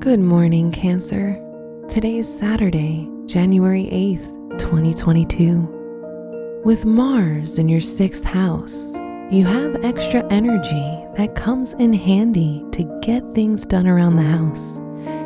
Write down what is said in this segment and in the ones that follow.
Good morning, Cancer. Today is Saturday, January 8th, 2022. With Mars in your sixth house, you have extra energy that comes in handy to get things done around the house,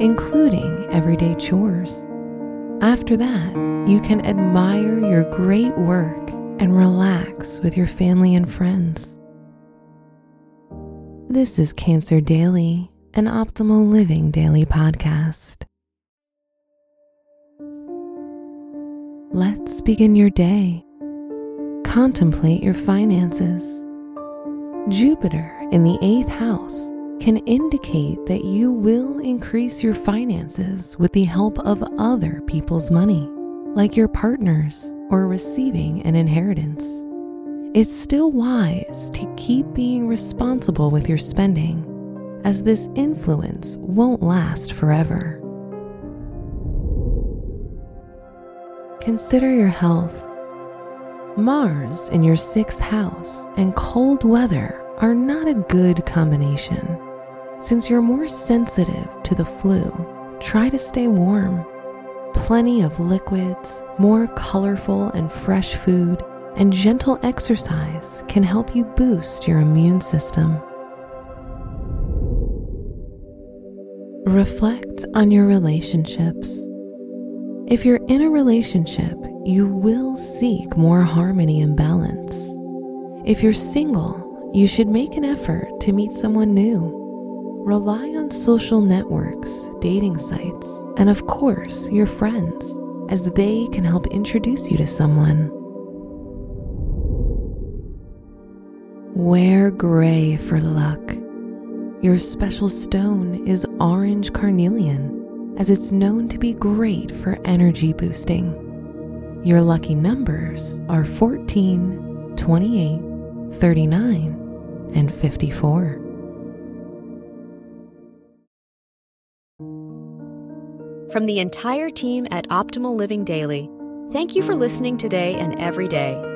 including everyday chores. After that, you can admire your great work and relax with your family and friends. This is Cancer Daily an optimal living daily podcast. Let's begin your day. Contemplate your finances. Jupiter in the eighth house can indicate that you will increase your finances with the help of other people's money, like your partners or receiving an inheritance. It's still wise to keep being responsible with your spending as this influence won't last forever. Consider your health. Mars in your sixth house and cold weather are not a good combination. Since you're more sensitive to the flu, try to stay warm. Plenty of liquids, more colorful and fresh food, and gentle exercise can help you boost your immune system. Reflect on your relationships. If you're in a relationship, you will seek more harmony and balance. If you're single, you should make an effort to meet someone new. Rely on social networks, dating sites, and of course, your friends, as they can help introduce you to someone. Wear gray for luck. Your special stone is orange carnelian, as it's known to be great for energy boosting. Your lucky numbers are 14, 28, 39, and 54. From the entire team at Optimal Living Daily, thank you for listening today and every day.